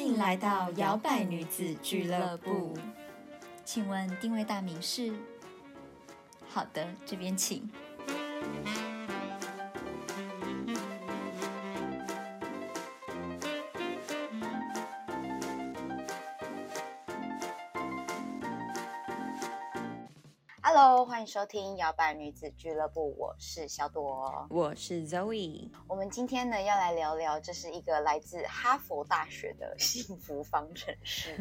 欢迎来到摇摆女子俱乐部。请问定位大名是？好的，这边请。Hello，欢迎收听摇摆女子俱乐部，我是小朵。我是 Zoe，我们今天呢要来聊聊，这是一个来自哈佛大学的幸福方程式。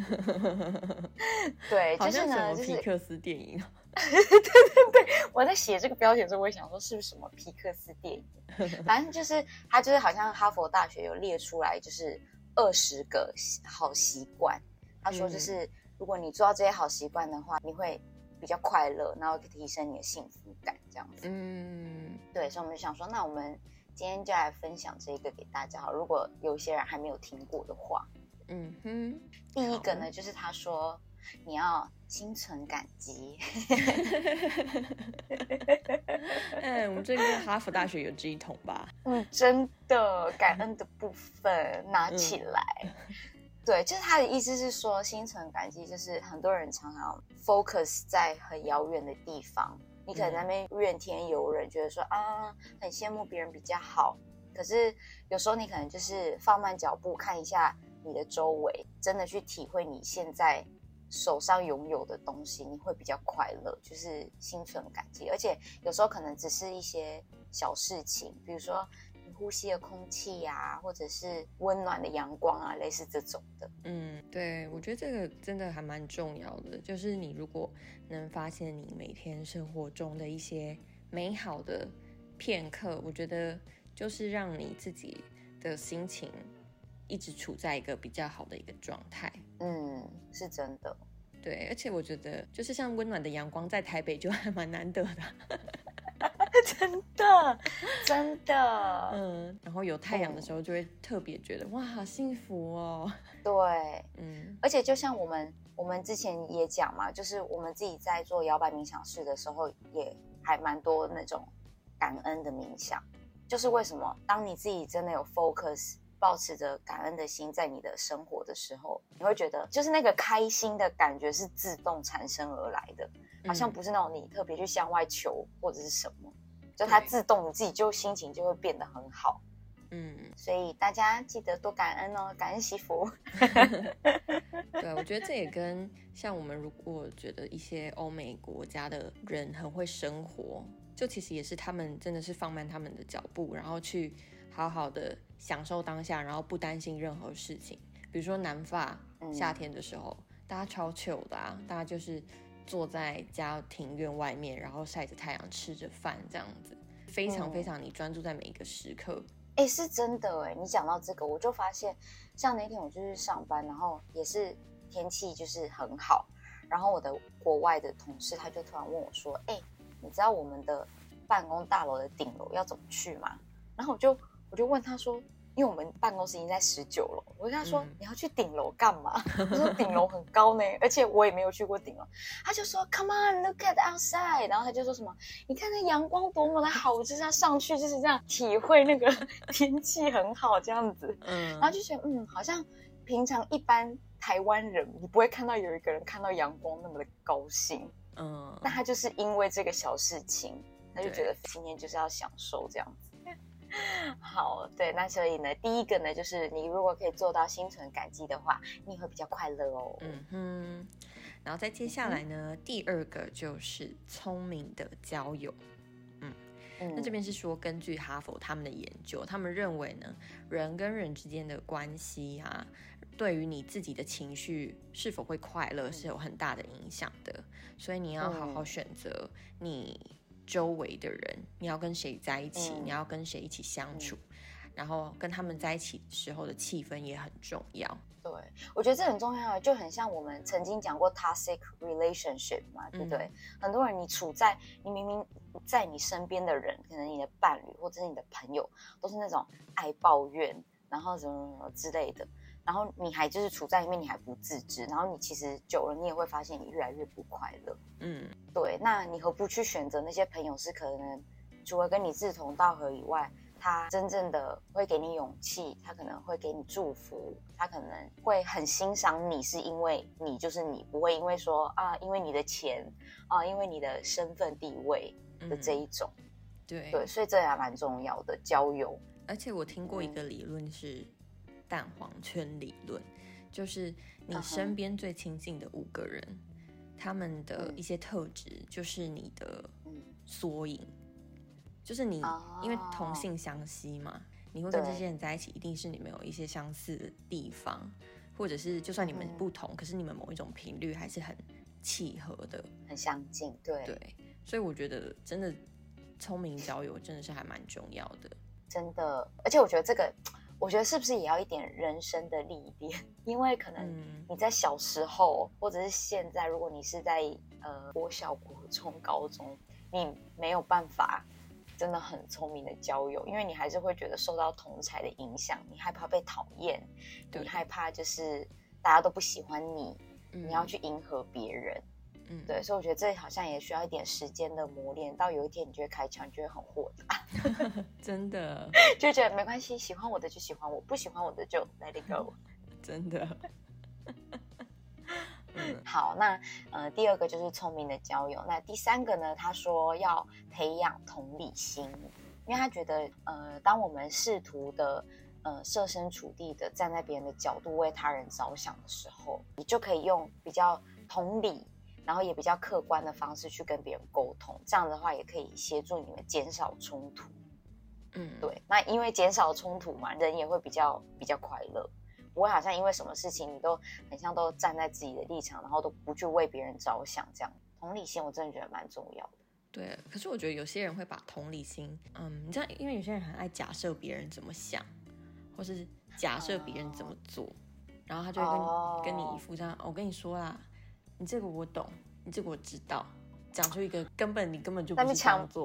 对，就是呢，就是皮克斯电影 对对对。我在写这个标题的时候，我也想说是不是什么皮克斯电影？反正就是它就是好像哈佛大学有列出来，就是二十个好习惯。他说就是、如果你做到这些好习惯的话，你会比较快乐，然后提升你的幸福感，这样子。嗯，对，所以我们就想说，那我们今天就来分享这个给大家好。如果有些人还没有听过的话，嗯哼，第一个呢，就是他说你要心存感激。哎，我们这个哈佛大学有这一桶吧？嗯，真的感恩的部分拿起来。对，就是他的意思是说，心存感激，就是很多人常常 focus 在很遥远的地方，你可能在那边怨天尤人，觉得说啊，很羡慕别人比较好。可是有时候你可能就是放慢脚步，看一下你的周围，真的去体会你现在手上拥有的东西，你会比较快乐，就是心存感激。而且有时候可能只是一些小事情，比如说你呼吸的空气呀、或者是温暖的阳光啊，类似这种的。嗯，对，我觉得这个真的还蛮重要的。就是你如果能发现你每天生活中的一些美好的片刻，我觉得就是让你自己的心情一直处在一个比较好的一个状态。嗯，是真的。对，而且我觉得就是像温暖的阳光，在台北就还蛮难得的。真的，真的，嗯，然后有太阳的时候，就会特别觉得、哇，好幸福哦。对。嗯而且就像我们我们之前也讲嘛，就是我们自己在做摇摆冥想室的时候，也还蛮多那种感恩的冥想。就是为什么当你自己真的有 focus，保持着感恩的心在你的生活的时候，你会觉得就是那个开心的感觉是自动产生而来的，好像不是那种你特别去向外求或者是什么，就它自动你自己就心情就会变得很好。嗯，所以大家记得多感恩哦，感恩惜福。对，我觉得这也跟像我们如果觉得一些欧美国家的人很会生活，就其实也是他们真的是放慢他们的脚步，然后去好好的享受当下，然后不担心任何事情。比如说南法嗯夏天的时候，大家超 chill 的啊，大家就是坐在家庭院外面，然后晒着太阳，吃着饭这样子，非常嗯非常你专注在每一个时刻。哎，是真的哎！你讲到这个，我就发现，像那天我就是上班，然后也是天气就是很好，然后我的国外的同事他就突然问我说：“哎，你知道我们的办公大楼的顶楼要怎么去吗？”然后我就我就问他说。因为我们办公室已经在十九楼，我就跟他说：“嗯你要去顶楼干嘛？”我说：“顶楼很高呢，而且我也没有去过顶楼。”他就说：“Come on, look at outside。”然后他就说什么：“你看那阳光多么的好，我就是要上去，就是这样体会那个天气很好这样子。”嗯然后就觉得，嗯，好像平常一般台湾人，你不会看到有一个人看到阳光那么的高兴。嗯，那他就是因为这个小事情，他就觉得今天就是要享受这样子。好，对，那所以呢，第一个呢，就是你如果可以做到心存感激的话，你会比较快乐哦。嗯哼，然后再接下来呢，第二个就是聪明的交友。嗯那这边是说，根据哈佛他们的研究，他们认为呢，人跟人之间的关系啊，对于你自己的情绪是否会快乐是有很大的影响的。所以你要好好嗯选择你周围的人，你要跟谁在一起，嗯你要跟谁一起相处，然后跟他们在一起时候的气氛也很重要。对，我觉得这很重要，就很像我们曾经讲过 toxic relationship 嘛，对不对？很多人你处在你明明在你身边的人，可能你的伴侣或者是你的朋友，都是那种爱抱怨，然后什么什么之类的，然后你还就是处在里面，你还不自知，然后你其实久了，你也会发现你越来越不快乐。嗯对，那你何不去选择那些朋友是可能除了跟你志同道合以外，他真正的会给你勇气，他可能会给你祝福，他可能会很欣赏你，是因为你就是你，不会因为说啊，因为你的钱啊，因为你的身份地位的这一种。对对，所以这还蛮重要的交友。而且我听过一个理论是蛋黄圈理论，就是你身边最亲近的五个人，他们的一些特质就是你的缩影，就是你因为同性相吸嘛，你会跟这些人在一起，一定是你们有一些相似的地方，或者是就算你们不同，可是你们某一种频率还是很契合的，很相近。对。对，所以我觉得真的。聪明交友真的是还蛮重要的，真的。而且我觉得这个，我觉得是不是也要一点人生的历练？因为可能你在小时候，或者是现在，如果你是在呃国小、国中、高中，你没有办法真的很聪明的交友，因为你还是会觉得受到同才的影响，你害怕被讨厌，你害怕就是大家都不喜欢你，你要去迎合别人。嗯，对，所以我觉得这好像也需要一点时间的磨练，到有一天你就会开枪，就会很豁达，真的，就觉得没关系，喜欢我的就喜欢我，不喜欢我的就 let it go，真的。好，那呃，第二个就是聪明的交友，那第三个呢？他说要培养同理心，因为他觉得呃，当我们试图的呃设身处地的站在别人的角度为他人着想的时候，你就可以用比较同理。然后也比较客观的方式去跟别人沟通，这样的话也可以协助你们减少冲突。嗯，对。那因为减少冲突嘛，人也会比较比较快乐，不会好像因为什么事情你都很像都站在自己的立场，然后都不去为别人着想，这样同理心我真的觉得蛮重要的。对，可是我觉得有些人会把同理心，嗯，你知道，因为有些人很爱假设别人怎么想，或是假设别人怎么做，然后他就会跟跟你一副这样，我跟你说啦。你这个我懂，你这个我知道，讲出一个根本你根本就不是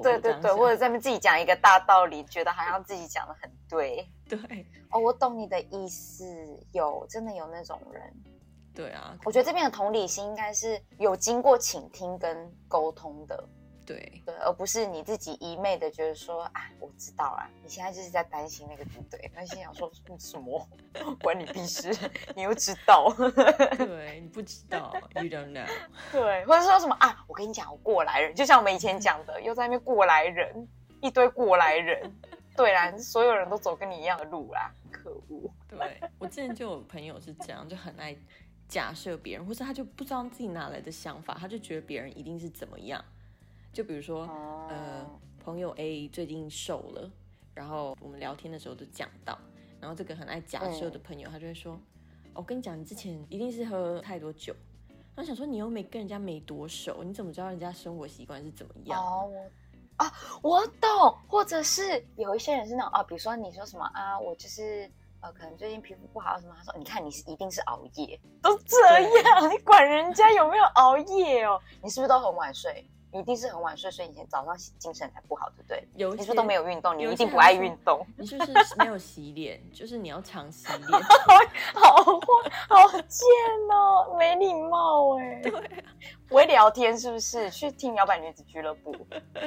对对对，或者在那自己讲一个大道理，觉得好像自己讲的很对，对，哦，我懂你的意思，有真的有那种人，对啊，我觉得这边的同理心应该是有经过倾听跟沟通的。对。对，而不是你自己一昧的觉得说，啊，我知道啊，你现在就是在担心那个不对，那心想说什么，关你屁事，你又知道，对。你不知道，you don't know，对，或者说什么啊，我跟你讲，我过来人，就像我们以前讲的，又在那边过来人，一堆过来人，对啦，所有人都走跟你一样的路啦，可恶。对我之前就有朋友是这样，就很爱假设别人，或是他就不知道自己哪来的想法，他就觉得别人一定是怎么样。就比如说，呃，朋友 A 最近瘦了，然后我们聊天的时候都讲到，然后这个很爱假设的朋友，他就会说：“我跟你讲，你之前一定是喝太多酒。”他想说：“你又没跟人家没多熟，你怎么知道人家生活习惯是怎么样？”哦，啊，我懂，或者是有一些人是那种啊，比如说你说什么啊，我就是呃，可能最近皮肤不好什么，他说：“你看你是一定是熬夜，都这样，你管人家有没有熬夜哦？你是不是都很晚睡？”一定是很晚睡，所以前早上精神才不好，对不对？有你说都没有运动，你一定不爱运动。你就是没有洗脸，就是你要常洗脸。好坏，好贱哦，没礼貌哎。对，不会聊天是不是？去听摇摆女子俱乐部。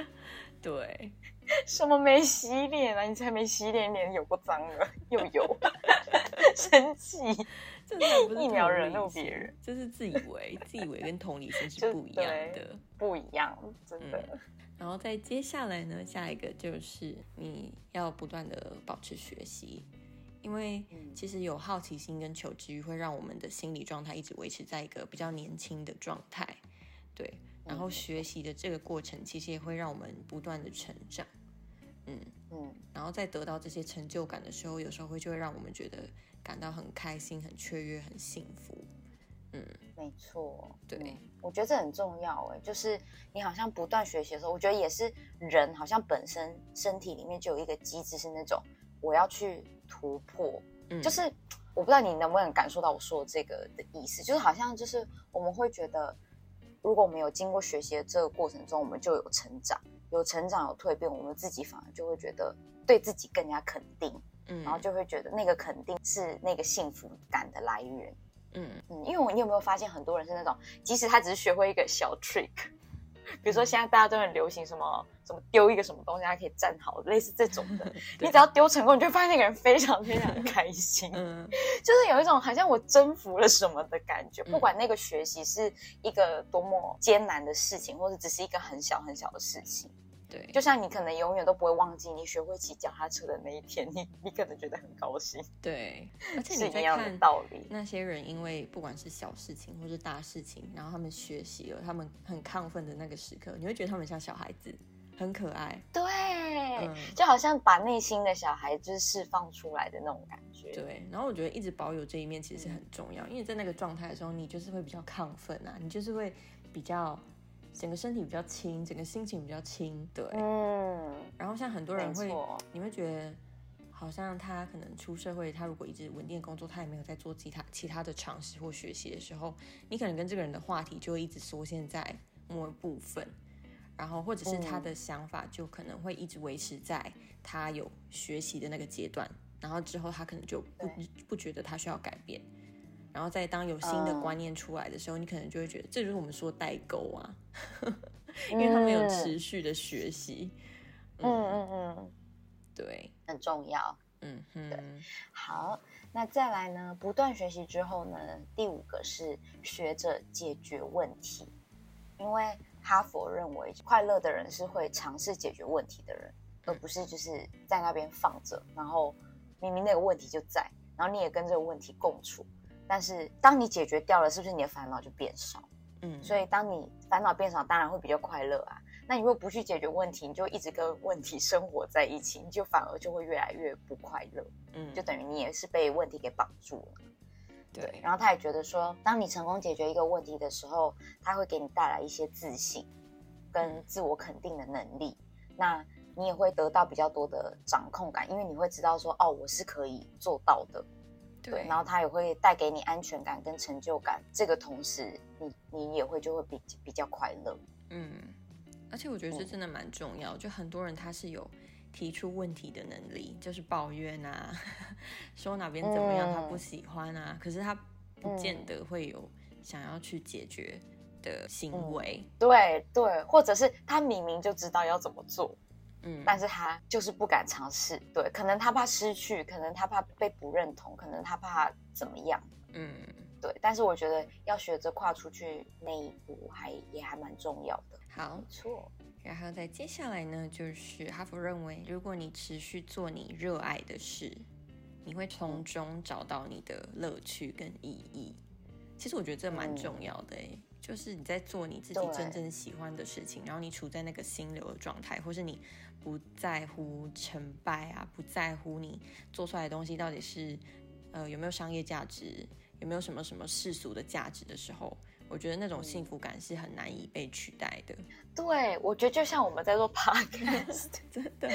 对，什么没洗脸啊？你才没洗脸，脸有过脏了，又有 生气。一秒惹怒别人，就是自以为，自以为跟同理心是 不一样的，不一样，真的。然后再接下来呢，下一个就是你要不断的保持学习，因为其实有好奇心跟求知欲会让我们的心理状态一直维持在一个比较年轻的状态，对。然后学习的这个过程，其实也会让我们不断的成长，嗯嗯。然后在得到这些成就感的时候，有时候会就会让我们觉得。感到很开心、很雀跃、很幸福，嗯，没错，对，我觉得这很重要哎，就是你好像不断学习的时候，我觉得也是人好像本身身体里面就有一个机制是那种我要去突破，嗯，就是我不知道你能不能感受到我说的这个的意思，就是好像就是我们会觉得，如果我们有经过学习的这个过程中，我们就有成长，有成长有蜕变，我们自己反而就会觉得对自己更加肯定。然后就会觉得那个肯定是那个幸福感的来源，嗯嗯，因为我你有没有发现很多人是那种，即使他只是学会一个小 trick，比如说现在大家都很流行什么什么丢一个什么东西，他可以站好，类似这种的。你只要丢成功，你就发现那个人非常非常开心，嗯，就是有一种好像我征服了什么的感觉。不管那个学习是一个多么艰难的事情，或者只是一个很小很小的事情。对，就像你可能永远都不会忘记你学会骑脚踏车的那一天，你你可能觉得很高兴。对，而且是你在一样的看道理。那些人，因为不管是小事情或是大事情，然后他们学习了，他们很亢奋的那个时刻，你会觉得他们像小孩子，很可爱。对，嗯就好像把内心的小孩就是释放出来的那种感觉。对，然后我觉得一直保有这一面其实是很重要，因为在那个状态的时候，你就是会比较亢奋啊，你就是会比较整个身体比较轻，整个心情比较轻。对，嗯，然后像很多人会，你会觉得好像他可能出社会，他如果一直稳定工作，他也没有在做其他其他的尝试或学习的时候，你可能跟这个人的话题就会一直缩限在某一部分，然后或者是他的想法就可能会一直维持在他有学习的那个阶段，然后之后他可能就不不觉得他需要改变。然后再当有新的嗯观念出来的时候，你可能就会觉得这就是我们说代沟啊，因为他没有嗯持续的学习。嗯嗯嗯，对，很重要。嗯哼，好，那再来呢？不断学习之后呢？第五个是学着解决问题，因为哈佛认为快乐的人是会尝试解决问题的人，而不是就是在那边放着，然后明明那个问题就在，然后你也跟这个问题共处，但是当你解决掉了，是不是你的烦恼就变少？嗯，所以当你烦恼变少，当然会比较快乐啊。那你如果不去解决问题，你就一直跟问题生活在一起，你就反而就会越来越不快乐。嗯，就等于你也是被问题给绑住了。对，然后他也觉得说，当你成功解决一个问题的时候，他会给你带来一些自信跟自我肯定的能力。那你也会得到比较多的掌控感，因为你会知道说，哦，我是可以做到的。对，然后他也会带给你安全感跟成就感。这个同时，你你也会就会比比较快乐。嗯，而且我觉得这真的蛮重要，就很多人他是有提出问题的能力，就是抱怨啊，说哪边怎么样他不喜欢啊，可是他不见得会有想要去解决的行为。对对，或者是他明明就知道要怎么做，嗯，但是他就是不敢尝试。对，可能他怕失去，可能他怕被不认同，可能他怕怎么样。嗯，对，但是我觉得要学着跨出去那一步还，也还蛮重要的。好没，错，然后再接下来呢，就是哈佛认为，如果你持续做你热爱的事，你会从中找到你的乐趣跟意义。其实我觉得这蛮重要的诶、就是你在做你自己真正喜欢的事情，然后你处在那个心流的状态，或是你不在乎成败啊，不在乎你做出来的东西到底是呃有没有商业价值，有没有什么什么世俗的价值的时候，我觉得那种幸福感是很难以被取代的。对我觉得就像我们在做 podcast，真的，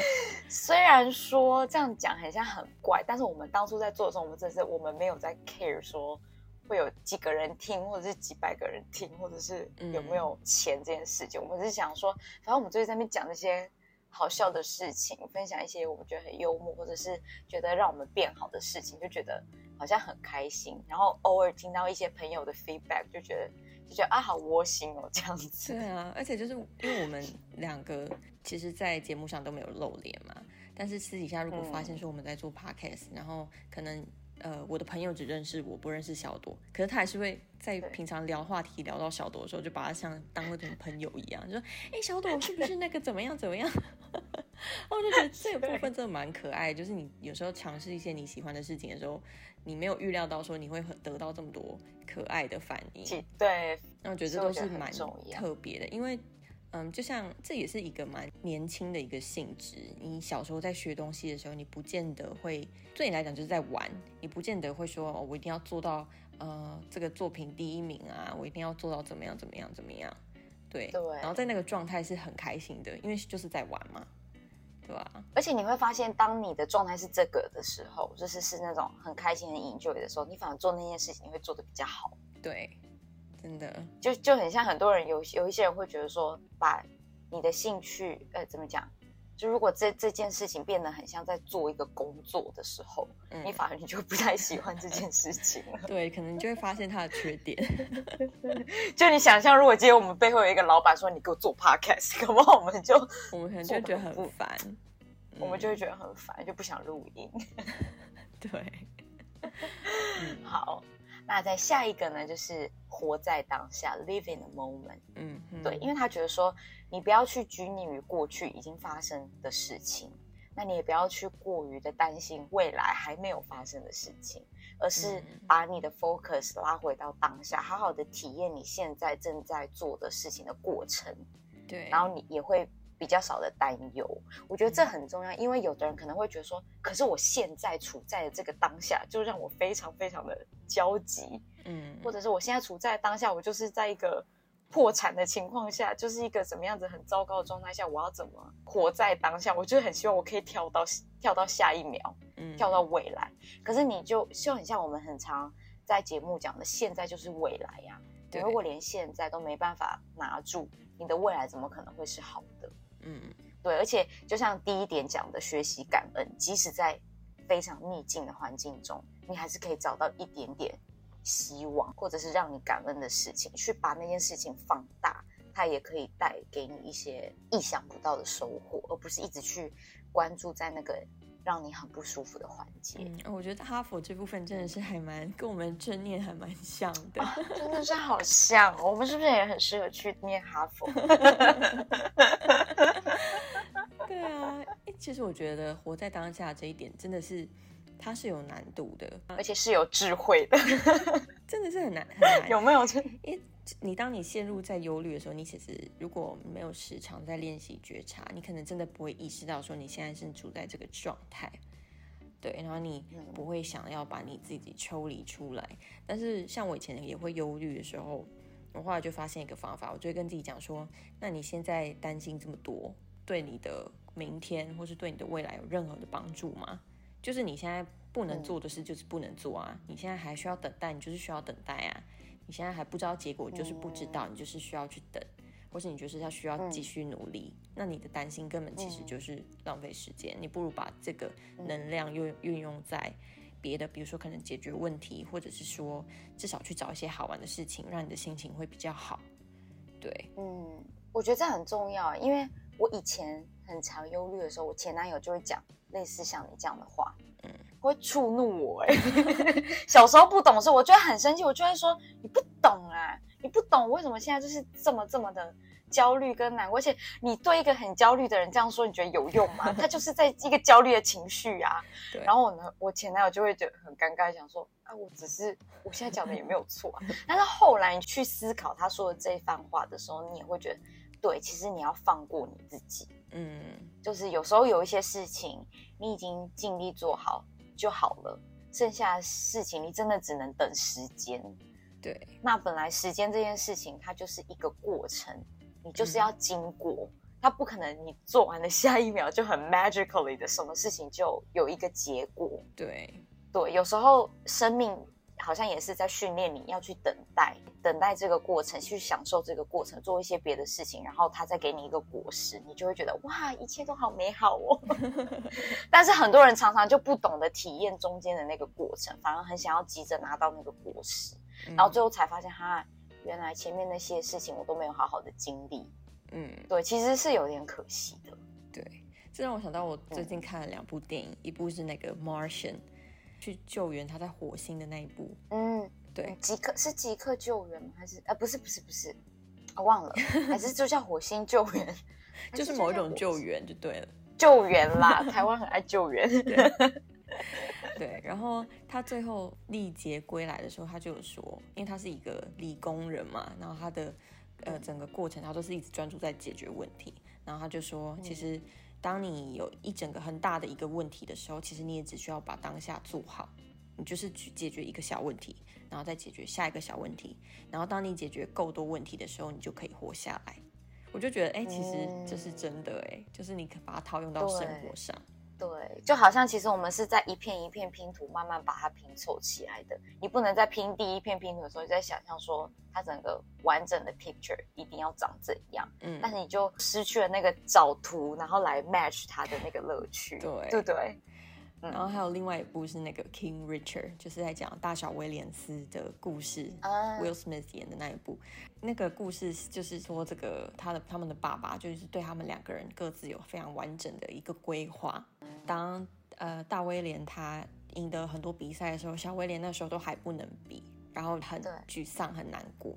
虽然说这样讲很像很怪，但是我们当初在做的时候，我们真的是我们没有在 care 说会有几个人听，或者是几百个人听，或者是有没有钱这件事情。我们是想说，反正我们就在那边讲一些好笑的事情，分享一些我们觉得很幽默，或者是觉得让我们变好的事情，就觉得好像很开心。然后偶尔听到一些朋友的 feedback，就觉得就觉得啊，好窝心哦，这样子。对啊，而且就是因为我们两个其实，在节目上都没有露脸嘛，但是私底下如果发现说我们在做 podcast，、然后可能呃我的朋友只认识我，不认识小朵，可是他还是会在平常聊话题聊到小朵的时候，就把他像当那种朋友一样，就说哎、小朵是不是那个怎么样怎么样？我就觉得这个部分真的蛮可爱，就是你有时候尝试一些你喜欢的事情的时候，你没有预料到说你会得到这么多可爱的反应。其对，那我觉得这都是蛮特别的，因为嗯，就像这也是一个蛮年轻的一个性质。你小时候在学东西的时候，你不见得会对你来讲就是在玩，你不见得会说、哦、我一定要做到呃这个作品第一名啊，我一定要做到怎么样怎么样怎么样。对，对然后在那个状态是很开心的，因为就是在玩嘛，对吧、而且你会发现，当你的状态是这个的时候，就是是那种很开心、很 enjoy 的时候，你反而做那件事情，你会做的比较好。对，真的，就就很像很多人有有一些人会觉得说，把你的兴趣，呃，怎么讲，就如果这这件事情变得很像在做一个工作的时候，嗯你反而你就不太喜欢这件事情了。对，可能你就会发现它的缺点。就你想象，如果今天我们背后有一个老板说你给我做 podcast，可能我们就、我们可能就会觉得很烦，我们就会觉得很烦，就不想录音。对，好，那在下一个呢，就是活在当下，live in the moment。嗯，嗯对，因为他觉得说，你不要去拘泥于过去已经发生的事情，那你也不要去过于的担心未来还没有发生的事情，而是嗯把你的 focus 拉回到当下，好好的体验你现在正在做的事情的过程，对，然后你也会比较少的担忧。我觉得这很重要，因为有的人可能会觉得说，可是我现在处在的这个当下，就让我非常非常的焦急，嗯，或者是我现在处在当下，我就是在一个破产的情况下，就是一个怎么样子很糟糕的状态下，我要怎么活在当下？我就很希望我可以跳到跳到下一秒，嗯跳到未来。可是你就就很像我们很常在节目讲的，现在就是未来呀、你对如果连现在都没办法拿住，你的未来怎么可能会是好的？嗯。对，而且就像第一点讲的，学习感恩，即使在非常逆境的环境中，你还是可以找到一点点希望，或者是让你感恩的事情，去把那件事情放大，它也可以带给你一些意想不到的收获，而不是一直去关注在那个让你很不舒服的环节。嗯，我觉得哈佛这部分真的是还蛮跟我们正念还蛮像的。啊，真的是好像哦，我们是不是也很适合去念哈佛？对啊，诶其实我觉得活在当下这一点真的是它是有难度的，而且是有智慧的，真的是很难很难。有没有？你当你陷入在忧虑的时候，你其实如果没有时常在练习觉察，你可能真的不会意识到说你现在是处在这个状态。对，然后你嗯不会想要把你自己抽离出来。但是像我以前也会忧虑的时候，我后来就发现一个方法，我就会跟自己讲说：那你现在担心这么多，对你的明天或是对你的未来有任何的帮助吗？就是你现在不能做的事，就是不能做啊。你现在还需要等待，你就是需要等待啊。你现在还不知道结果，就是不知道，你就是需要去等，或是你就是要需要继续努力。那你的担心根本其实就是浪费时间，你不如把这个能量运运用在别的，比如说可能解决问题，或者是说至少去找一些好玩的事情，让你的心情会比较好。对，嗯，我觉得这很重要，因为我以前很常忧虑的时候，我前男友就会讲类似像你这样的话，嗯，会触怒我、哎，小时候不懂事，我就会很生气，我就会说你不懂啊，你不懂为什么现在就是这么这么的焦虑跟难过，而且你对一个很焦虑的人这样说，你觉得有用吗？他就是在一个焦虑的情绪啊。然后我呢，我前男友就会觉得很尴尬，想说啊，我只是我现在讲的也没有错啊。但是后来你去思考他说的这一番话的时候，你也会觉得，对，其实你要放过你自己，嗯，就是有时候有一些事情你已经尽力做好就好了，剩下的事情你真的只能等时间。对，那本来时间这件事情，它就是一个过程，你就是要经过，它不可能你做完了下一秒就很 magically 的什么事情就有一个结果。对，对，有时候生命好像也是在训练你要去等待，等待这个过程，去享受这个过程，做一些别的事情，然后它再给你一个果实，你就会觉得哇，一切都好美好哦。但是很多人常常就不懂得体验中间的那个过程，反而很想要急着拿到那个果实，然然后最后才发现哈，原来前面那些事情我都没有好好的经历。嗯，对，其实是有点可惜的。对，这让我想到我最近看了两部电影，一部是那个《Martian》，去救援他在火星的那一部。嗯，对，即刻是即刻救援吗？还是啊不是不是不是，我、忘了，还是就叫火星救援，还就是某一种救援就对了。救援啦。台湾很爱救援。对，然后他最后历劫归来的时候，他就有说，因为他是一个理工人嘛，然后他的呃整个过程他都是一直专注在解决问题，然后他就说，其实当你有一整个很大的一个问题的时候，其实你也只需要把当下做好，你就是去解决一个小问题，然后再解决下一个小问题，然后当你解决够多问题的时候，你就可以活下来。我就觉得，哎，其实这是真的，哎，就是你可把它套用到生活上。对，就好像其实我们是在一片一片拼图慢慢把它拼凑起来的。你不能在拼第一片拼图的时候，就在想象说它整个完整的 picture 一定要长怎样，嗯，但是你就失去了那个找图然后来 match 它的那个乐趣，对对不对？然后还有另外一部是那个 King Richard，就是在讲大小威廉斯的故事、啊 w i l l Smith 演的那一部。那个故事就是说，这个他的他们的爸爸就是对他们两个人各自有非常完整的一个规划。当呃大威廉他赢得很多比赛的时候，小威廉那时候都还不能比，然后很沮丧很难过。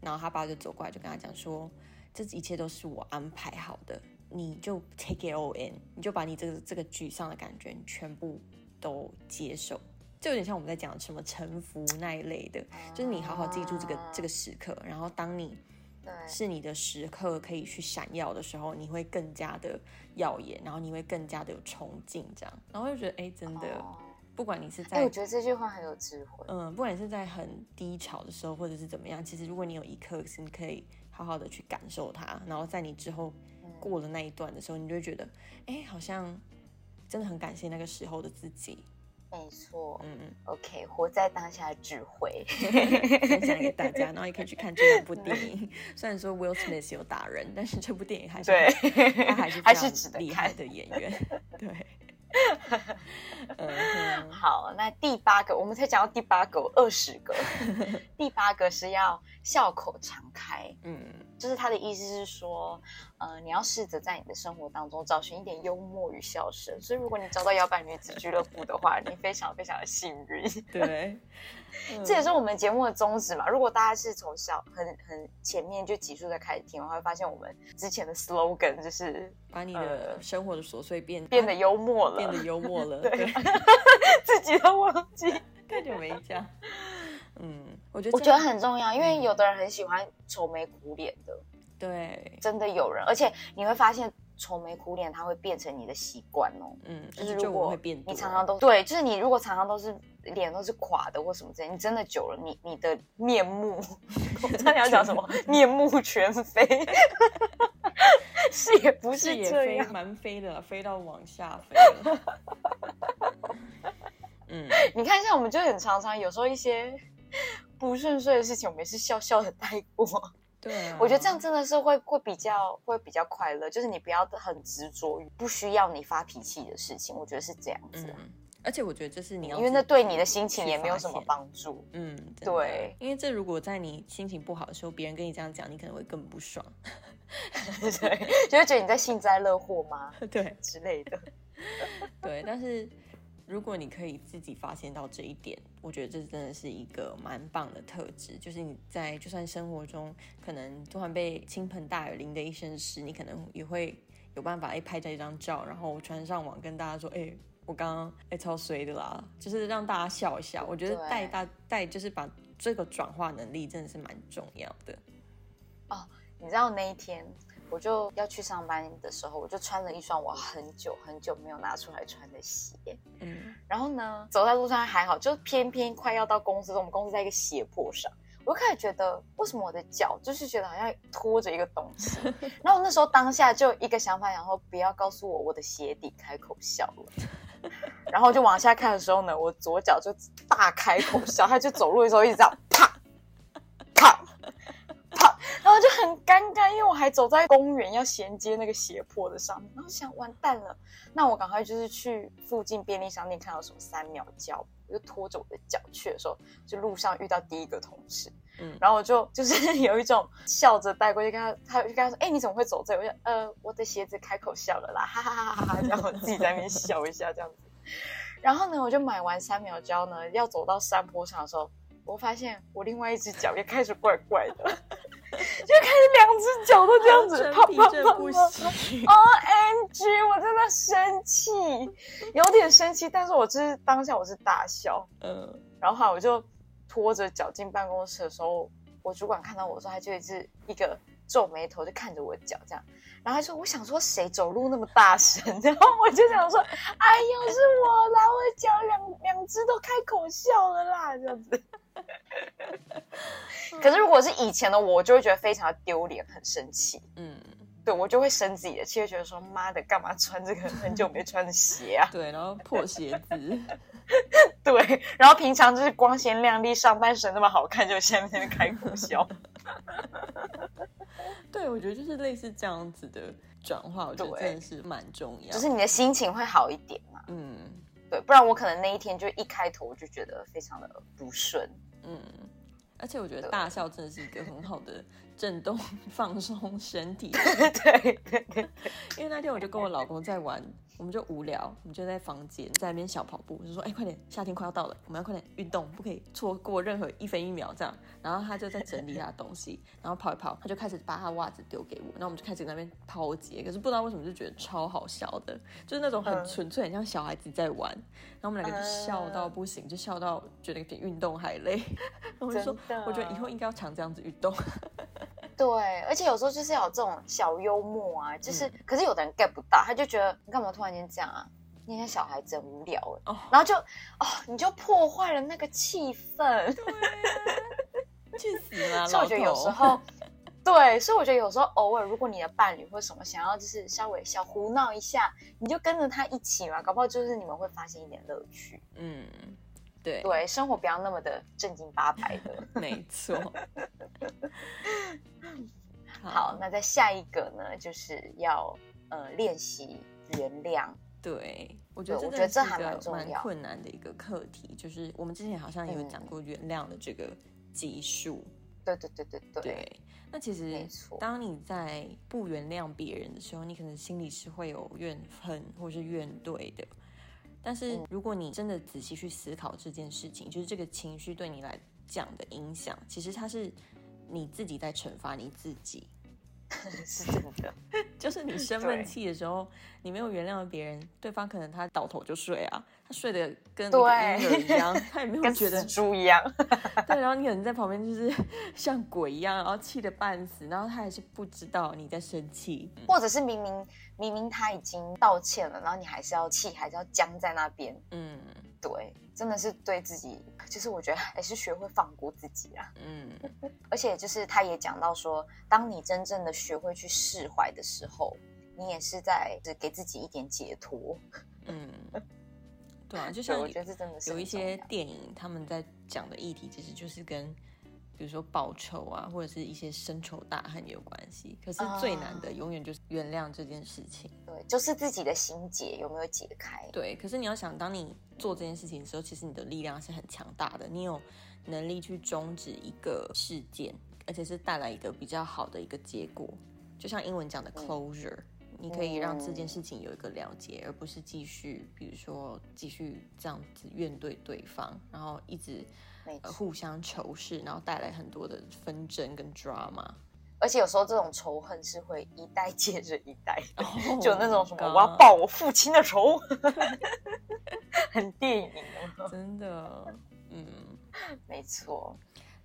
然后他爸就走过来就跟他讲说，这一切都是我安排好的，你就 take it all in，你就把你这个这个沮丧的感觉你全部都接受，就有点像我们在讲什么臣服那一类的，就是你好好记住这个这个时刻，然后当你对，是你的时刻可以去闪耀的时候，你会更加的耀眼，然后你会更加的有冲劲，这样，然后就觉得哎，真的，哦。不管你是哎、我觉得这句话很有智慧。嗯，不管你是在很低潮的时候，或者是怎么样，其实如果你有一刻是你可以好好的去感受它，然后在你之后嗯过了那一段的时候，你就会觉得，哎，好像真的很感谢那个时候的自己，没错。嗯嗯，，OK，活在当下的智慧。分享给大家，然后也可以去看这两部电影。虽然说 Will Smith 有打人，但是这部电影还是对他还是 还是值得厉害看。的演员，对，嗯哼，好，那第八个，我们才讲到第八个，二十个。第八个是要笑口常开，嗯就是他的意思是说，呃，你要试着在你的生活当中找寻一点幽默与笑声。所以，如果你找到摇摆女子俱乐部的话，你非常非常的幸运。对，这也是我们节目的宗旨嘛。如果大家是从小很很前面就急速在开始听会发现我们之前的 slogan 就是把你的生活的琐碎变变得幽默了，变得幽默了，对对，自己都忘记。太久没讲。嗯，我觉得我觉得很重要，因为有的人很喜欢愁眉苦脸的，对，真的有人，而且你会发现愁眉苦脸它会变成你的习惯哦。嗯，就是如果你常常都对，就是你如果常常都是脸都是垮的或什么之类，你真的久了，你你的面目，我差点要讲什么 面目全非，是也不是是也飞这样。蛮飞的啦，飞到往下飞了。嗯，你看，像我们就很常常有时候一些 不顺遂的事情，我们也是笑笑的带过。对啊，我觉得这样真的是会会比较会比较快乐，就是你不要很执着于不需要你发脾气的事情，我觉得是这样子啊、嗯，而且我觉得这是你要因为那对你的心情也没有什么帮助。嗯，对，因为这如果在你心情不好的时候，别人跟你这样讲，你可能会更不爽。对，就会觉得你在幸灾乐祸吗对之类的。对，但是如果你可以自己发现到这一点，我觉得这真的是一个蛮棒的特质。就是你在就算生活中可能突然被倾盆大雨淋的一身湿，你可能也会有办法哎拍这一张照，然后传上网跟大家说，哎，我刚刚哎超衰的啦，就是让大家笑一笑。我觉得带大带就是把这个转化能力真的是蛮重要的。哦你知道那一天我就要去上班的时候，我就穿了一双我很久很久没有拿出来穿的鞋。嗯然后呢，走在路上还好，就偏偏快要到公司，我们公司在一个斜坡上，我就开始觉得，为什么我的脚就是觉得好像拖着一个东西？然后那时候当下就一个想法，然后不要告诉我我的鞋底开口笑了。然后就往下看的时候呢，我左脚就大开口笑，他就走路的时候一直这样啪啪啪，然后就很尴尬，因为我还走在公园要衔接那个斜坡的上面，然后想完蛋了，那我赶快就是去附近便利商店看到什么三秒胶，我就拖着我的脚去的时候，就路上遇到第一个同事，嗯然后我就就是 有一种笑着带过去跟他，他就跟他说，哎、你怎么会走这？我就呃，我的鞋子开口笑了啦，哈哈哈哈哈哈，这样我自己在那边笑一下这样子。然后呢，我就买完三秒胶呢，要走到山坡上的时候，我发现我另外一只脚也开始怪怪的，就开始两只脚都这样子啪啪啪啪啪。行。O M G！我真的生气，有点生气，但是我就是当下我是大笑，嗯然后我就拖着脚进办公室的时候，我主管看到我说，他就一直一个皱眉头就看着我脚这样，然后他说，我想说谁走路那么大声，然后我就想说，哎呦是我啦，我的脚两两只都开口笑了啦，这样子。可是如果是以前的我，我就会觉得非常的丢脸，很生气。嗯，对我就会生自己的气，会觉得说妈的，干嘛穿这个很久没穿的鞋啊？对，然后破鞋子，对，然后平常就是光鲜亮丽，上半身那么好看，就现在在那边开口笑。对，我觉得就是类似这样子的转化，我觉得真的是蛮重要。就是你的心情会好一点嘛。嗯对，不然我可能那一天就一开头我就觉得非常的不顺。嗯，而且我觉得大笑真的是一个很好的震动 放松身体。对因为那天我就跟我老公在玩，我们就无聊，我们就在房间在那边小跑步，就说：“哎、快点，夏天快要到了，我们要快点运动，不可以错过任何一分一秒。”这样，然后他就在整理他的东西，然后跑一跑，他就开始把他袜子丢给我，然后我们就开始在那边抛接，可是不知道为什么就觉得超好笑的，就是那种很嗯纯粹，很像小孩子在玩，然后我们两个就笑到不行，就笑到觉得比运动还累。然 后我就说，我觉得以后应该要常这样子运动。对，而且有时候就是要有这种小幽默啊，就是，嗯可是有的人 get 不到，他就觉得你干嘛突然间这样啊？那些小孩子很无聊哎，哦然后就哦，你就破坏了那个气氛。去死了！所以我觉得有时候，对，所以我觉得有时候偶尔，如果你的伴侣或什么想要就是稍微小胡闹一下，你就跟着他一起嘛，搞不好就是你们会发现一点乐趣。嗯，对对，生活不要那么的正经八百的。没错。好，那在下一个呢，就是要呃练习原谅。对，我觉得这真的是一我觉得这还蛮个蛮重要困难的一个课题，就是我们之前好像也有嗯讲过原谅的这个级数。对对对对对，对，那其实没错当你在不原谅别人的时候，你可能心里是会有怨恨或是怨怼的。但是嗯如果你真的仔细去思考这件事情，就是这个情绪对你来讲的影响，其实它是你自己在惩罚你自己。是真的。就是你生闷气的时候，你没有原谅别人，对方可能他倒头就睡啊，他睡得跟婴儿一样，他也没有觉得猪一样，对，然后你可能在旁边就是像鬼一样，然后气得半死，然后他还是不知道你在生气。嗯或者是明明明明他已经道歉了，然后你还是要气，还是要僵在那边。嗯对，真的是对自己，就是我觉得还是学会放过自己啊。嗯，而且就是他也讲到说，当你真正的学会去释怀的时候，你也是在是给自己一点解脱。嗯，对啊，就，像我觉得这真的是有一些电影他们在讲的议题，其实就是跟比如说报仇啊，或者是一些深仇大恨有关系。可是最难的啊永远就是原谅这件事情。对，就是自己的心结有没有解开？对，可是你要想，当你做这件事情的时候，其实你的力量是很强大的，你有能力去终止一个事件，而且是带来一个比较好的一个结果。就像英文讲的 closure，、你可以让这件事情有一个了结，而不是继续，比如说继续这样子怨对对方，然后一直。呃互相仇视，然后带来很多的纷争跟 drama。而且有时候这种仇恨是会一代接着一代，哦就那种什么我要报我父亲的仇，很电影哦。真的，嗯。没错，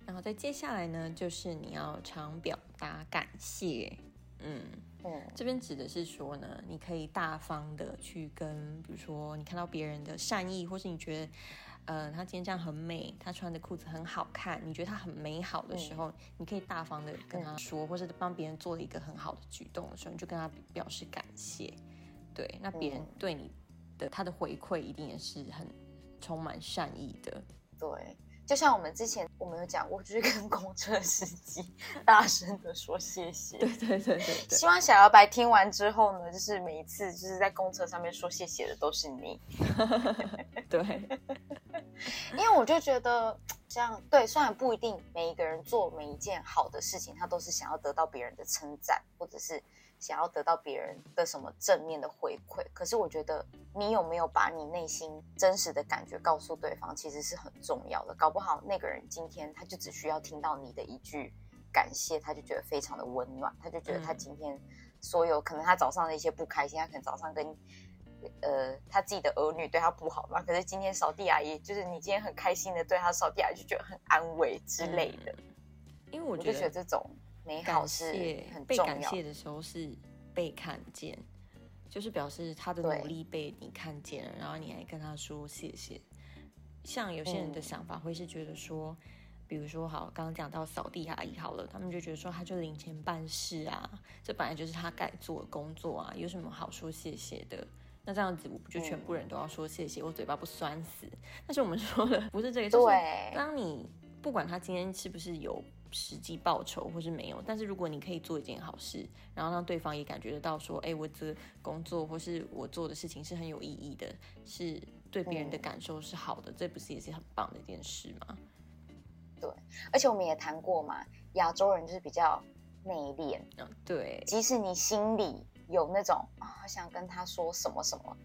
然后再接下来呢，就是你要常表达感谢。嗯，嗯这边指的是说呢，你可以大方的去跟，比如说你看到别人的善意，或是你觉得，呃，他今天这样很美，他穿的裤子很好看，你觉得他很美好的时候，你可以大方的跟他说，或是帮别人做了一个很好的举动的时候，你就跟他表示感谢。对，那别人嗯对你的他的回馈一定也是很充满善意的。对。就像我们之前我们有讲过，就是跟公车司机 大声的说谢谢。对对对对对希望小摇摆听完之后呢，就是每一次就是在公车上面说谢谢的都是你 对，因为我就觉得这样对，虽然不一定每一个人做每一件好的事情，他都是想要得到别人的称赞，或者是想要得到别人的什么正面的回馈，可是我觉得你有没有把你内心真实的感觉告诉对方，其实是很重要的。搞不好那个人今天他就只需要听到你的一句感谢，他就觉得非常的温暖，他就觉得他嗯今天所有可能他早上的一些不开心，他可能早上跟呃他自己的儿女对他不好嘛，可是今天扫地阿姨就是你今天很开心的对他扫地阿姨，就觉得很安慰之类的。因为我就觉得这种美好感是谢很重要被感谢。的时候是被看见，就是表示他的努力被你看见了，然后你还跟他说谢谢。像有些人的嗯想法会是觉得说，比如说好，刚刚讲到扫地阿姨好了，他们就觉得说他就领钱办事啊，这本来就是他该做的工作啊，有什么好说谢谢的？那这样子我不就全部人都要说谢谢，我嘴巴不酸死？但是我们说的不是这个，就是当你不管他今天是不是有实际报酬或是没有，但是如果你可以做一件好事，然后让对方也感觉得到说，哎，我这工作或是我做的事情是很有意义的，是对别人的感受是好的，这不是也是很棒的一件事吗？对而且我们也谈过嘛，亚洲人就是比较内敛，嗯，对，即使你心里有那种啊，好想跟他说什么什么，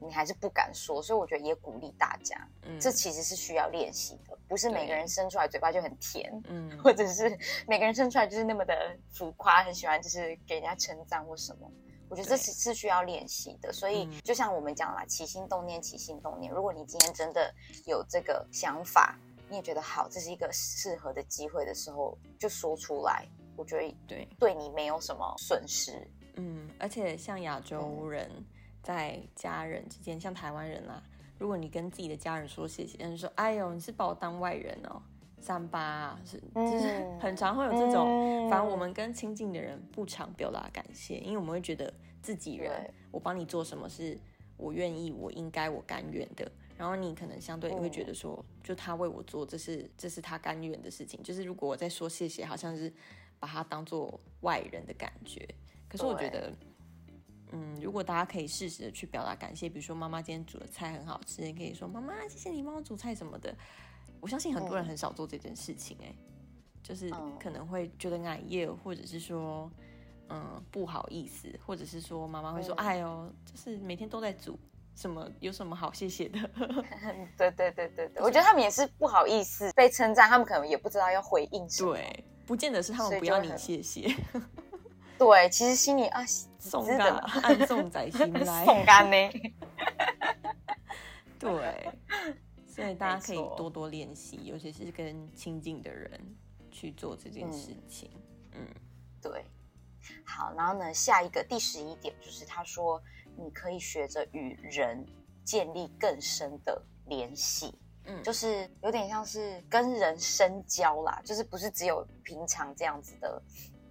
你还是不敢说。所以我觉得也鼓励大家，嗯这其实是需要练习的，不是每个人生出来嘴巴就很甜，嗯或者是 每个人生出来就是那么的浮夸，很喜欢就是给人家称赞或什么。我觉得这对是是需要练习的，所以嗯就像我们讲啦，起心动念，起心动念。如果你今天真的有这个想法，你也觉得好，这是一个适合的机会的时候，就说出来。我觉得对，对你没有什么损失。嗯，而且像亚洲人在家人之间，像台湾人啦，如果你跟自己的家人说谢谢，人说哎呦你是把我当外人哦，三八、啊、是就是嗯很常会有这种，嗯反正我们跟亲近的人不常表达感谢，因为我们会觉得自己人对，我帮你做什么是我愿意，我应该，我甘愿的。然后你可能相对会觉得说，就他为我做，这是这是他甘愿的事情。就是如果我在说谢谢，好像是把他当做外人的感觉。可是我觉得，嗯，如果大家可以适时的去表达感谢，比如说妈妈今天煮的菜很好吃，你可以说妈妈谢谢你帮我煮菜什么的。我相信很多人嗯很少做这件事情、哎、就是嗯可能会觉得矮业，或者是说，嗯，不好意思，或者是说妈妈会说，嗯哎呦，就是每天都在煮。什么有什么好谢谢的？对对对对对，我觉得他们也是不好意思被称赞，他们可能也不知道要回应什么。对，不见得是他们不要你谢谢，对，其实心里啊，送知的干啦暗送在心 来。送干呢。对，所以大家可以多多练习，尤其是跟亲近的人去做这件事情。嗯对，好，然后呢，下一个第十一点就是他说，你可以学着与人建立更深的联系，嗯，就是有点像是跟人深交啦，就是不是只有平常这样子的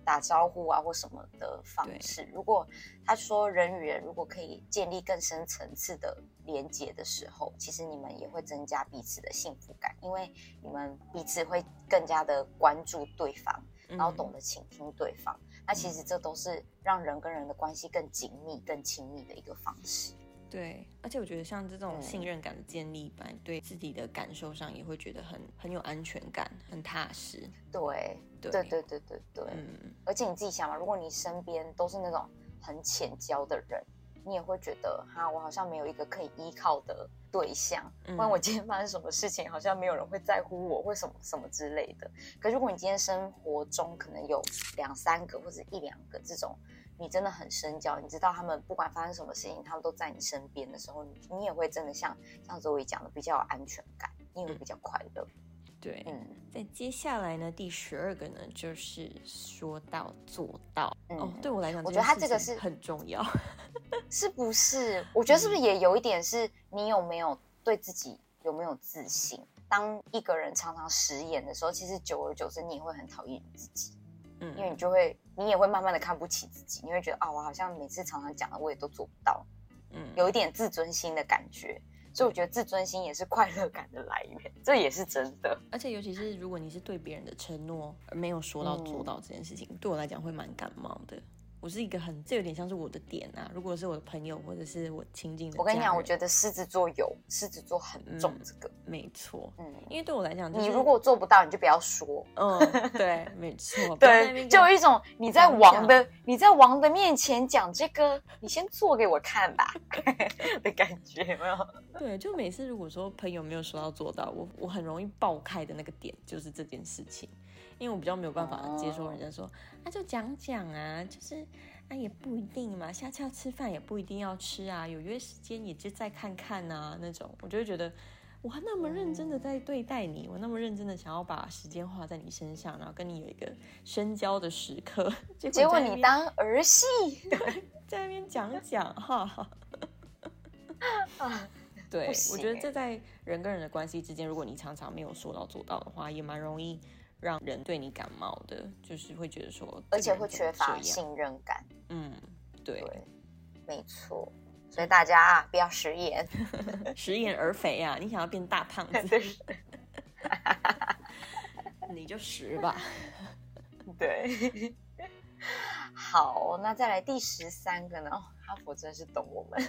打招呼啊或什么的方式。如果他说人与人如果可以建立更深层次的连接的时候，其实你们也会增加彼此的幸福感，因为你们彼此会更加的关注对方。然后懂嗯得倾听对方。那其实这都是让人跟人的关系更紧密、更亲密的一个方式。对，而且我觉得像这种嗯信任感的建立，本来对自己的感受上也会觉得很很有安全感，很踏实。对，对对，对，对，对，对。嗯，而且你自己想嘛，如果你身边都是那种很浅交的人，你也会觉得哈，我好像没有一个可以依靠的对象。嗯不然我今天发生什么事情，好像没有人会在乎我，或什么什么之类的。可如果你今天生活中可能有两三个或者一两个这种，你真的很深交，你知道他们不管发生什么事情，他们都在你身边的时候，你你也会真的像像周伟讲的，比较有安全感，你也会比较快乐。对。嗯在接下来呢，第十二个呢，就是说到做到。嗯，哦，对我来讲，我觉得它件事情这个是很重要。是不是？我觉得是不是也有一点是你有没有对自己有没有自信？当一个人常常食言的时候，其实久而久之你也会很讨厌你自己，嗯，因为你就会你也会慢慢的看不起自己，你会觉得啊、我好像每次常常讲的我也都做不到，嗯有一点自尊心的感觉。所以我觉得自尊心也是快乐感的来源，这也是真的。而且尤其是如果你是对别人的承诺而没有说到做嗯到这件事情，对我来讲会蛮感冒的。我是一个很，这有点像是我的点啊。如果是我的朋友或者是我亲近的，我跟你讲，我得觉得狮子座有，狮子座很重嗯这个。没错，嗯，因为对我来讲，就是你如果做不到，你就不要说。嗯，对，没错，对，就有一种你在王的你在王的面前讲这个，你先做给我看吧 的感觉，有没有？对，就每次如果说朋友没有说到做到，我我很容易爆开的那个点就是这件事情，因为我比较没有办法接受人家说，那、就讲讲啊，就是啊也不一定嘛，下次要吃饭也不一定要吃啊，有约时间也就再看看啊那种，我就会觉得。我还那么认真的在对待你，我那么认真的想要把时间花在你身上，然后跟你有一个深交的时刻，结果你当儿戏 在那边讲讲哈，啊，对我觉得欸这在人跟人的关系之间，如果你常常没有说到做到的话，也蛮容易让人对你感冒的，就是会觉得说，而且会缺乏。信任感。嗯，对，对，没错。所以大家啊，不要食言。食言而肥啊！你想要变大胖子，你就食吧。对。好，那再来第十三个呢？哦，哈佛真是懂我们，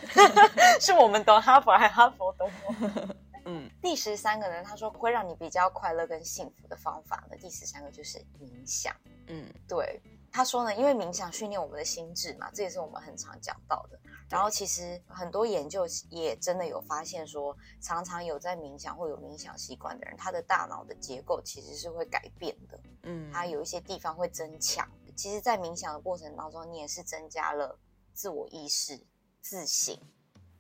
是我们懂哈佛，还是哈佛懂我们？嗯，第十三个呢，他说会让你比较快乐跟幸福的方法呢，第十三个就是冥想。嗯，对，他说呢，因为冥想训练我们的心智嘛，这也是我们很常讲到的。然后其实很多研究也真的有发现说，常常有在冥想或有冥想习惯的人，他的大脑的结构其实是会改变的，嗯，他有一些地方会增强。其实，在冥想的过程当中，你也是增加了自我意识、自省，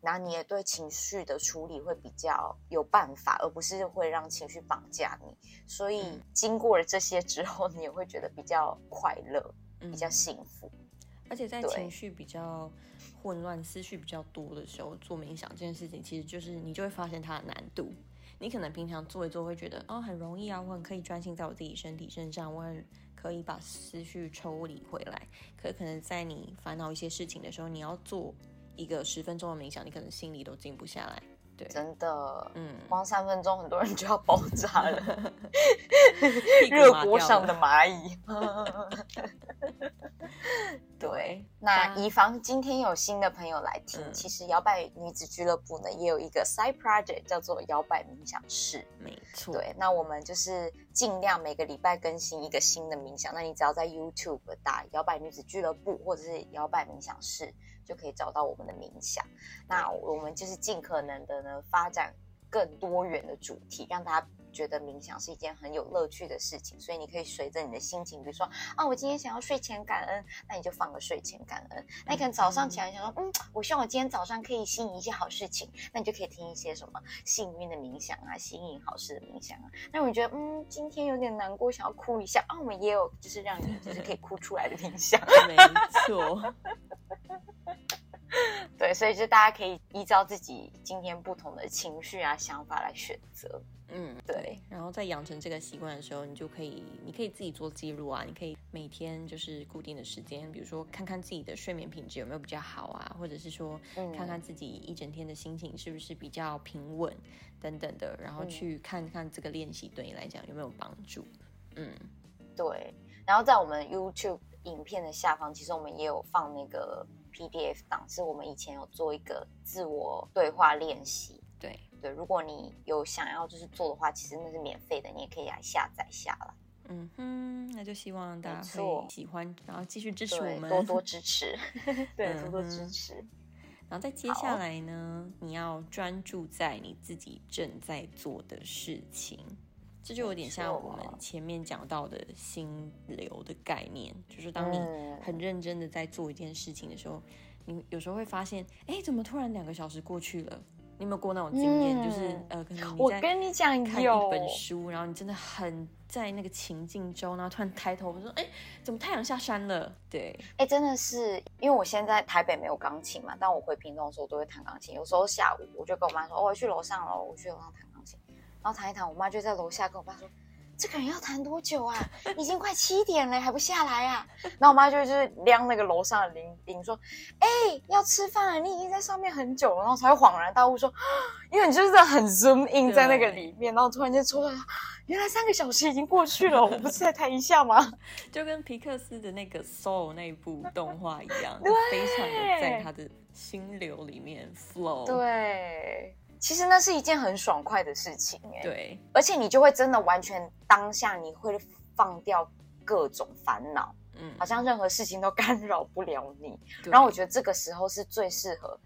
然后你也对情绪的处理会比较有办法，而不是会让情绪绑架你。所以嗯经过了这些之后，你也会觉得比较快乐，嗯比较幸福。而且在情绪比较混乱、思绪比较多的时候，做冥想这件事情，其实就是你就会发现它的难度。你可能平常做一做会觉得哦很容易啊，我很可以专心在我自己身体身上，我很可以把思绪抽离回来。可可能在你烦恼一些事情的时候，你要做一个十分钟的冥想，你可能心里都静不下来。对，真的，嗯，光三分钟，很多人就要爆炸了，热锅上的蚂蚁。对，那以防今天有新的朋友来听，嗯。其实摇摆女子俱乐部呢也有一个 side project 叫做摇摆冥想室。没错，对，那我们就是尽量每个礼拜更新一个新的冥想。那你只要在 YouTube 打“摇摆女子俱乐部”或者是“摇摆冥想室”，就可以找到我们的冥想。那我们就是尽可能的呢，发展更多元的主题，让大家觉得冥想是一件很有乐趣的事情。所以你可以随着你的心情，比如说啊，我今天想要睡前感恩，那你就放个睡前感恩。那你可能早上起来想说，嗯，我希望我今天早上可以吸引一些好事情，那你就可以听一些什么幸运的冥想啊，吸引好事的冥想啊。那我觉得，嗯，今天有点难过，想要哭一下啊，我们也有就是让你就是可以哭出来的冥想。没错，对，所以就大家可以依照自己今天不同的情绪啊、想法来选择。嗯，对。然后在养成这个习惯的时候，你就可以，你可以自己做记录啊，你可以每天就是固定的时间，比如说看看自己的睡眠品质有没有比较好啊，或者是说嗯看看自己一整天的心情是不是比较平稳等等的，然后嗯去看看这个练习对你来讲有没有帮助。嗯，对，然后在我们 YouTube 影片的下方，其实我们也有放那个 PDF 档，是我们以前有做一个自我对话练习。对，对，如果你有想要就是做的话，其实那是免费的，你也可以来下载下来。嗯哼，那就希望大家没错会喜欢，然后继续支持我对，们，多多支持，对，多多支持。然后再接下来呢，你要专注在你自己正在做的事情，这就有点像我们前面讲到的心流的概念，就是当你嗯很认真的在做一件事情的时候，你有时候会发现，哎，怎么突然两个小时过去了？你有没有过那种经验？嗯就是呃，可能我跟你讲看有一本书，然后你真的很在那个情境中，然后突然抬头说，哎，怎么太阳下山了？对，哎、真的是，因为我现在台北没有钢琴嘛，但我回屏东的时候我都会弹钢琴。有时候下午我就跟我妈说，哦，我去楼上了，我去楼上弹。然后弹一弹，我妈就在楼下跟我爸说，这个人要弹多久啊？已经快七点了，还不下来啊？然后我妈就就是亮那个楼上的铃铃，说，哎、要吃饭了，你已经在上面很久了，然后才会恍然大悟说，因为你就是很 zoom in 在那个里面，然后突然间出来，原来三个小时已经过去了，我不是再谈一下吗？就跟皮克斯的那个《Soul》那一部动画一样，对非常的在他的心流里面 flow。对，其实那是一件很爽快的事情，哎，，对。而且你就会真的完全当下，你会放掉各种烦恼，嗯。好，像任何事情都干扰不了你。然后我觉得这个时候是最适合，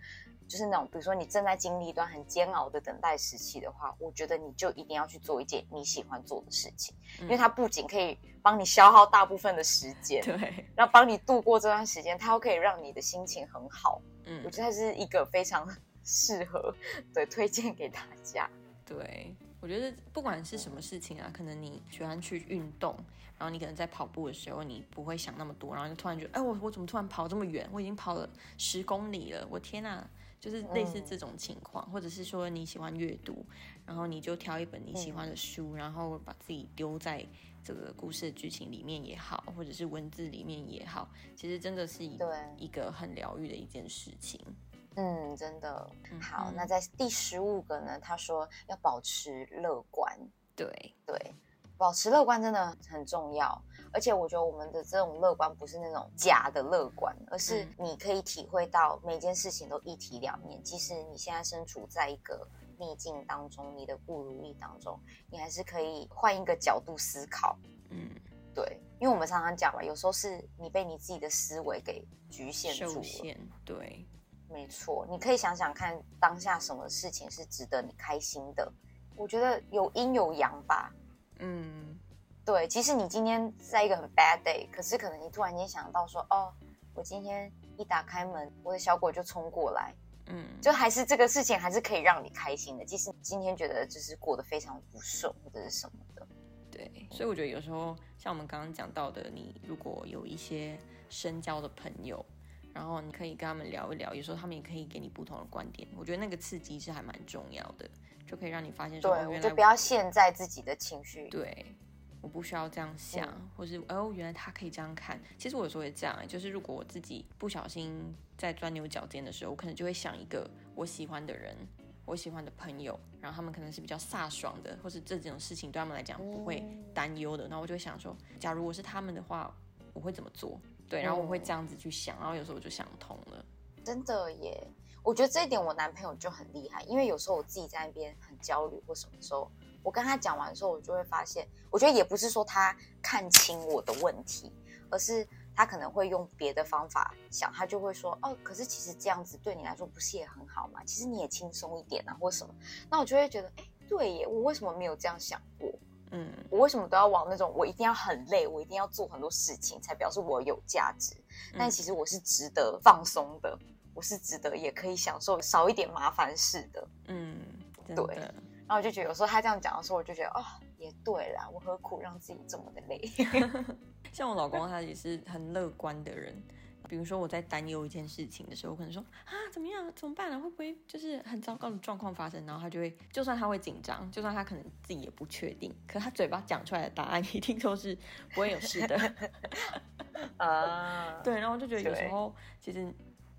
就是那种比如说你正在经历一段很煎熬的等待时期的话，我觉得你就一定要去做一件你喜欢做的事情，因为它不仅可以帮你消耗大部分的时间，对，然后帮你度过这段时间，它又可以让你的心情很好。嗯。我，觉得它是一个非常适合，对，推荐给大家。对，我觉得不管是什么事情啊，可能你喜欢去运动，然后你可能在跑步的时候，你不会想那么多，然后就突然觉得，哎，我我怎么突然跑这么远？我已经跑了十公里了，我天呐！就是类似这种情况，或者是说你喜欢阅读，然后你就挑一本你喜欢的书，然后把自己丢在这个故事的剧情里面也好，或者是文字里面也好，其实真的是一个很疗愈的一件事情。嗯，真的好。嗯那在第十五个呢，他说要保持乐观，对，对，保持乐观真的很重要。而且我觉得我们的这种乐观不是那种假的乐观，而是嗯你可以体会到每件事情都一体两面。即使你现在身处在一个逆境当中，你的不如意当中，你还是可以换一个角度思考。嗯，对，因为我们常常讲嘛，有时候是你被你自己的思维给局限住了。对，没错，你可以想想看，当下什么事情是值得你开心的？我觉得有阴有阳吧。嗯，对，即使你今天在一个很 bad day，可是可能你突然间想到说，哦，我今天一打开门，我的小狗就冲过来，嗯，就还是这个事情还是可以让你开心的。即使你今天觉得就是过得非常不顺或者是什么的，对，所以我觉得有时候像我们刚刚讲到的，你如果有一些深交的朋友，然后你可以跟他们聊一聊，有时候他们也可以给你不同的观点。我觉得那个刺激是还蛮重要的，就可以让你发现说，原来就不要陷在自己的情绪。对，我不需要这样想，嗯或是哦，原来他可以这样看。其实我有时候也这样、欸，就是如果我自己不小心在钻牛角尖的时候，我可能就会想一个我喜欢的人，我喜欢的朋友，然后他们可能是比较飒爽的，或是这种事情对他们来讲不会嗯担忧的，然后我就会想说，假如我是他们的话，我会怎么做？对，然后我会嗯这样子去想，然后有时候我就想通了。真的耶，我觉得这一点我男朋友就很厉害，因为有时候我自己在那边很焦虑或什么时候，我跟他讲完的时候，我就会发现，我觉得也不是说他看清我的问题，而是他可能会用别的方法想，他就会说，哦，可是其实这样子对你来说不是也很好吗？其实你也轻松一点啊，或什么，那我就会觉得，哎，对耶，我为什么没有这样想过？嗯，我为什么都要往那种我一定要很累，我一定要做很多事情才表示我有价值？但其实我是值得放松的，我是值得也可以享受少一点麻烦事的。嗯，真对，然后我就觉得有时候他这样讲的时候，我就觉得哦，也对啦，我何苦让自己这么的累？像我老公，他也是很乐观的人。比如说我在担忧一件事情的时候，我可能说啊怎么样，怎么办呢、会不会就是很糟糕的状况发生？然后他就会，就算他会紧张，就算他可能自己也不确定，可他嘴巴讲出来的答案一定都是不会有事的。啊，对，然后我就觉得有时候其实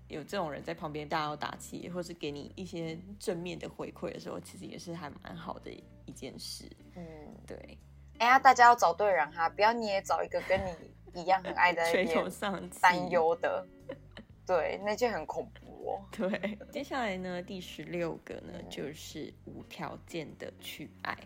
有这种人在旁边大家要打气，或是给你一些正面的回馈的时候，其实也是还蛮好的一件事。嗯，对，哎呀，大家要找对人哈，不要你也找一个跟你一样很爱在那垂头边丧气，担忧的，对，那就很恐怖哦。对，接下来呢，第十六个呢，嗯。就是无条件的去爱。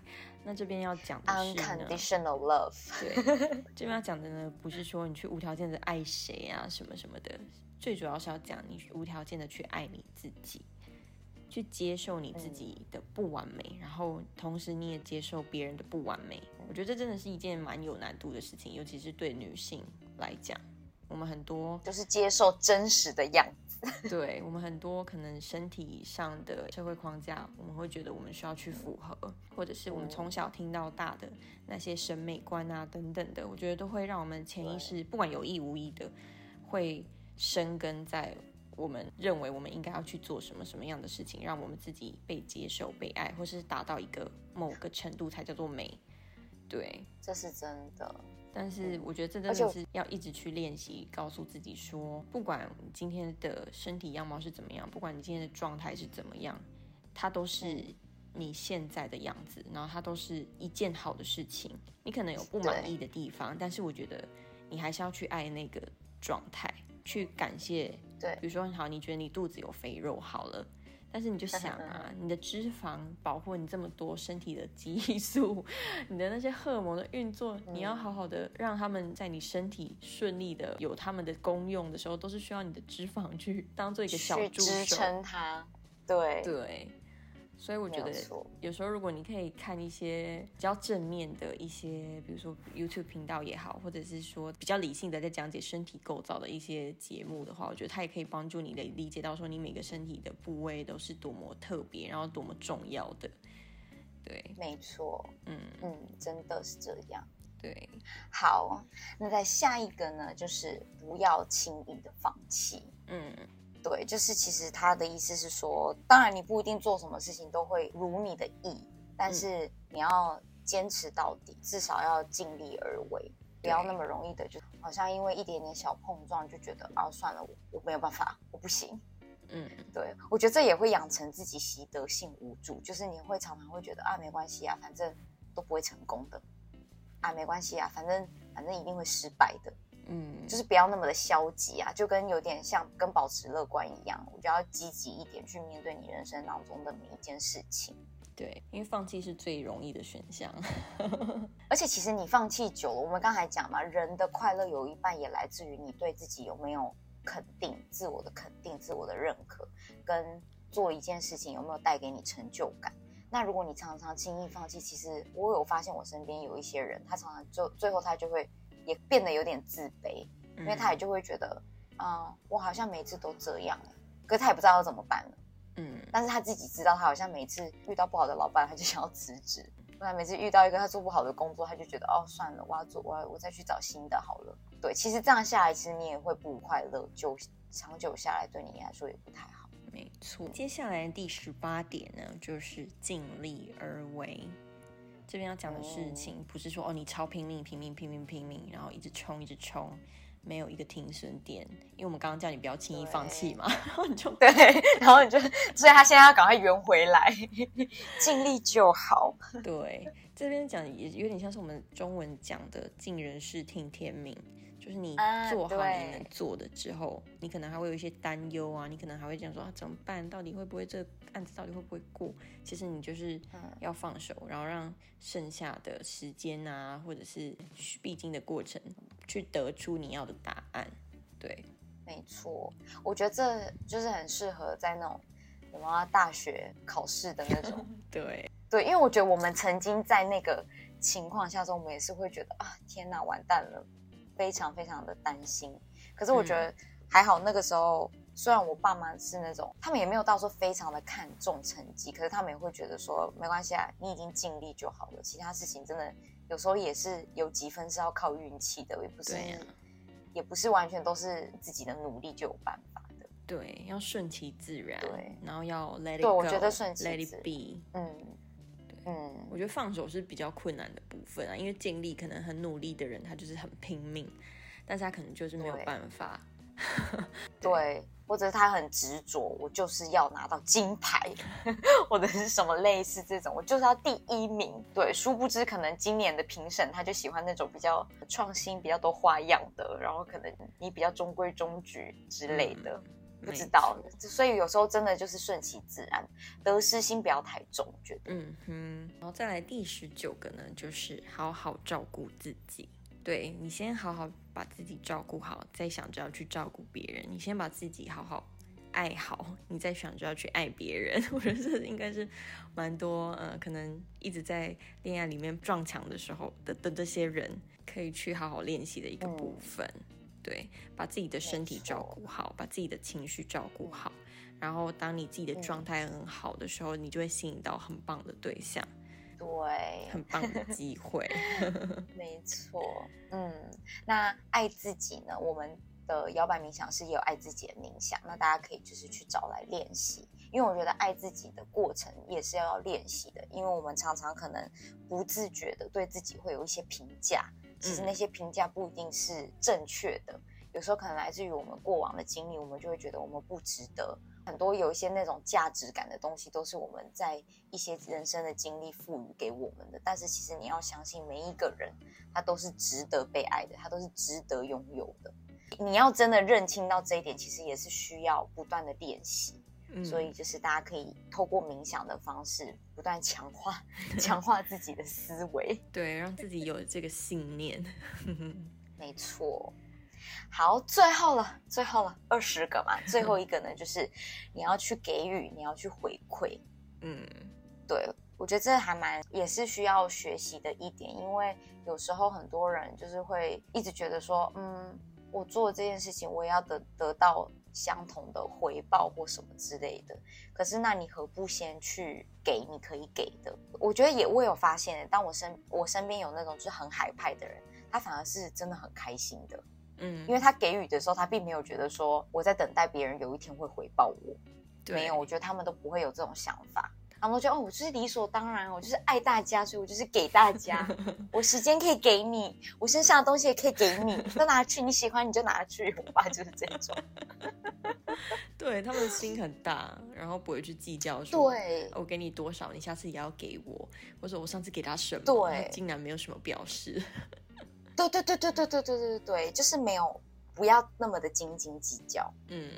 那这边要讲的是呢，Unconditional love，对，这边要讲的呢，不是说你去无条件的爱谁啊，什么什么的，最主要是要讲你无条件的去爱你自己，去接受你自己的不完美，然后同时你也接受别人的不完美。我觉得这真的是一件蛮有难度的事情，尤其是对女性来讲，我们很多就是接受真实的样子。对我们很多可能身体上的社会框架，我们会觉得我们需要去符合，或者是我们从小听到大的那些审美观啊等等的，我觉得都会让我们潜意识不管有意无意的，会生根在我们认为我们应该要去做什么什么样的事情，让我们自己被接受、被爱，或是达到一个某个程度才叫做美。对，这是真的。但是我觉得这真的是要一直去练习，告诉自己说，不管今天的身体样貌是怎么样，不管你今天的状态是怎么样，它都是你现在的样子，然后它都是一件好的事情。你可能有不满意的地方，但是我觉得你还是要去爱那个状态，去感谢。对比如说，好，你觉得你肚子有肥肉好了。但是你就想啊，你的脂肪保护你这么多身体的激素，你的那些荷尔蒙的运作，你要好好的让他们在你身体顺利的有他们的功用的时候，都是需要你的脂肪去当做一个小去助手。支撑它。对，对，所以我觉得有时候如果你可以看一些比较正面的一些，比如说 YouTube 频道也好，或者是说比较理性的在讲解身体构造的一些节目的话，我觉得它也可以帮助你的理解到说你每个身体的部位都是多么特别，然后多么重要的。对，没错，嗯，嗯，真的是这样。对，好，那在下一个呢，就是不要轻易的放弃。嗯，对，就是其实他的意思是说，当然你不一定做什么事情都会如你的意，但是你要坚持到底，至少要尽力而为，不要那么容易的就好像因为一点点小碰撞就觉得啊算了，我我没有办法，我不行。嗯，对，我觉得这也会养成自己习得性无助，就是你会常常会觉得啊没关系啊，反正都不会成功的，啊没关系啊，反正反正一定会失败的。嗯，就是不要那么的消极啊，就跟有点像跟保持乐观一样，我觉得要积极一点去面对你人生当中的每一件事情。对，因为放弃是最容易的选项。而且其实你放弃久了，我们刚才讲嘛，人的快乐有一半也来自于你对自己有没有肯定、自我的肯定、自我的认可，跟做一件事情有没有带给你成就感。那如果你常常轻易放弃，其实我有发现我身边有一些人，他常常就最后他就会。也变得有点自卑，因为他也就会觉得，啊，我好像每次都这样，可是他也不知道要怎么办了。嗯，但是他自己知道，他好像每次遇到不好的老板，他就想要辞职；，不然每次遇到一个他做不好的工作，他就觉得，哦，算了，我要做，我要我再去找新的好了。对，其实这样下来，其实你也会不快乐，就长久下来，对你来说也不太好。没错。接下来第十八点呢，就是尽力而为。这边要讲的事情不是说哦，你超拼命、拼命、拼命、拼命，然后一直冲、一直冲，没有一个停损点。因为我们刚刚叫你不要轻易放弃嘛，然后你就对，然后你就，所以他现在要赶快圆回来，尽力就好。对，这边讲也有点像是我们中文讲的“尽人事，听天命”。就是你做好你能做的之后，你可能还会有一些担忧啊，你可能还会这样说啊怎么办？到底会不会这案子到底会不会过？其实你就是要放手，然后让剩下的时间啊，或者是必经的过程，去得出你要的答案。对，没错，我觉得这就是很适合在那种什么大学考试的那种。对对，因为我觉得我们曾经在那个情况下中，我们也是会觉得啊天哪，完蛋了。非常非常的担心，可是我觉得还好。那个时候，虽然我爸妈是那种，他们也没有到说非常的看重成绩，可是他们也会觉得说没关系啊，你已经尽力就好了。其他事情真的有时候也是有几分是要靠运气的，也不是，也不是完全都是自己的努力就有办法的。对，要顺其自然。对，然后要 let it go。对，我觉得顺其，let it be。嗯。嗯，我觉得放手是比较困难的部分啊，因为尽力可能很努力的人，他就是很拼命，但是他可能就是没有办法。对，或者他很执着，我就是要拿到金牌，或者是什么类似这种，我就是要第一名。对，殊不知可能今年的评审他就喜欢那种比较创新、比较多花样的，然后可能你比较中规中矩之类的。不知道，所以有时候真的就是顺其自然，得失心不要太重，觉得。嗯哼，然后再来第十九个呢，就是好好照顾自己。对你先好好把自己照顾好，再想着要去照顾别人。你先把自己好好爱好，你再想着要去爱别人。我觉得这应该是蛮多呃，可能一直在恋爱里面撞墙的时候的的这些人，可以去好好练习的一个部分。对，把自己的身体照顾好，把自己的情绪照顾好，然后当你自己的状态很好的时候，你就会吸引到很棒的对象，对，很棒的机会。没错，嗯，那爱自己呢？我们的摇摆冥想是也有爱自己的冥想，那大家可以就是去找来练习，因为我觉得爱自己的过程也是要练习的，因为我们常常可能不自觉的对自己会有一些评价。其实那些评价不一定是正确的，有时候可能来自于我们过往的经历，我们就会觉得我们不值得。很多有一些那种价值感的东西，都是我们在一些人生的经历赋予给我们的。但是其实你要相信，每一个人他都是值得被爱的，他都是值得拥有的。你要真的认清到这一点，其实也是需要不断的练习。所以就是大家可以透过冥想的方式，不断强化强化自己的思维，对，让自己有这个信念。没错。好，最后了，最后了，二十个嘛，最后一个呢，就是你要去给予，你要去回馈。嗯，对，我觉得这还蛮也是需要学习的一点，因为有时候很多人就是会一直觉得说，嗯，我做这件事情，我也要得得到。相同的回报或什么之类的，可是那你何不先去给你可以给的？我觉得也我有发现，当我身我身边有那种就是很海派的人，他反而是真的很开心的。嗯，因为他给予的时候，他并没有觉得说我在等待别人有一天会回报我，没有，我觉得他们都不会有这种想法。他们都觉得哦，我就是理所当然，我就是爱大家，所以我就是给大家，我时间可以给你，我身上的东西也可以给你，都拿去，你喜欢你就拿去。我爸就是这种，对他们心很大，然后不会去计较说，对我给你多少，你下次也要给我，或者我上次给他什么，对竟然没有什么表示。对对对对对对对对对，就是没有不要那么的斤斤计较，嗯，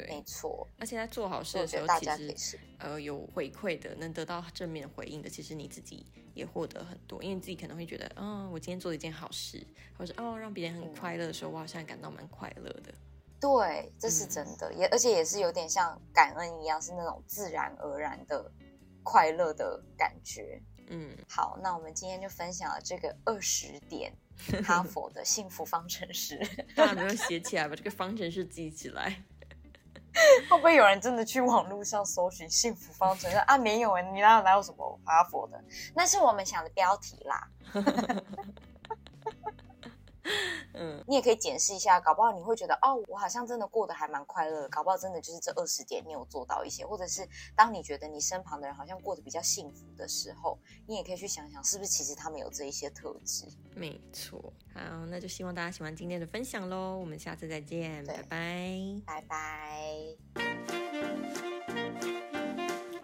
没对，错，而且在做好事的时候，大其实家可以试。呃有回馈的，能得到正面回应的，其实你自己也获得很多，因为你自己可能会觉得，嗯、我今天做了一件好事，或者是哦让别人很快乐的时候，我好像感到蛮快乐的。对，这是嗯真的，也而且也是有点像感恩一样，是那种自然而然的快乐的感觉。嗯，好，那我们今天就分享了这个二十点哈佛的幸福方程式，大家有没有写起来，把这个方程式记起来？会不会有人真的去网络上搜寻幸福方程式啊？没有哎，你哪哪有什么哈佛的？那是我们想的标题啦。嗯，你也可以检视一下，搞不好你会觉得哦，我好像真的过得还蛮快乐的，搞不好真的就是这二十点你有做到一些，或者是当你觉得你身旁的人好像过得比较幸福的时候，你也可以去想想，是不是其实他们有这一些特质。没错。好，那就希望大家喜欢今天的分享喽，我们下次再见，拜拜。拜拜。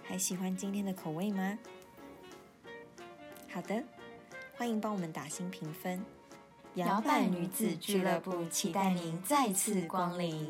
还喜欢今天的口味吗？好的，欢迎帮我们打新评分。摇摆女子俱乐部期待您再次光临。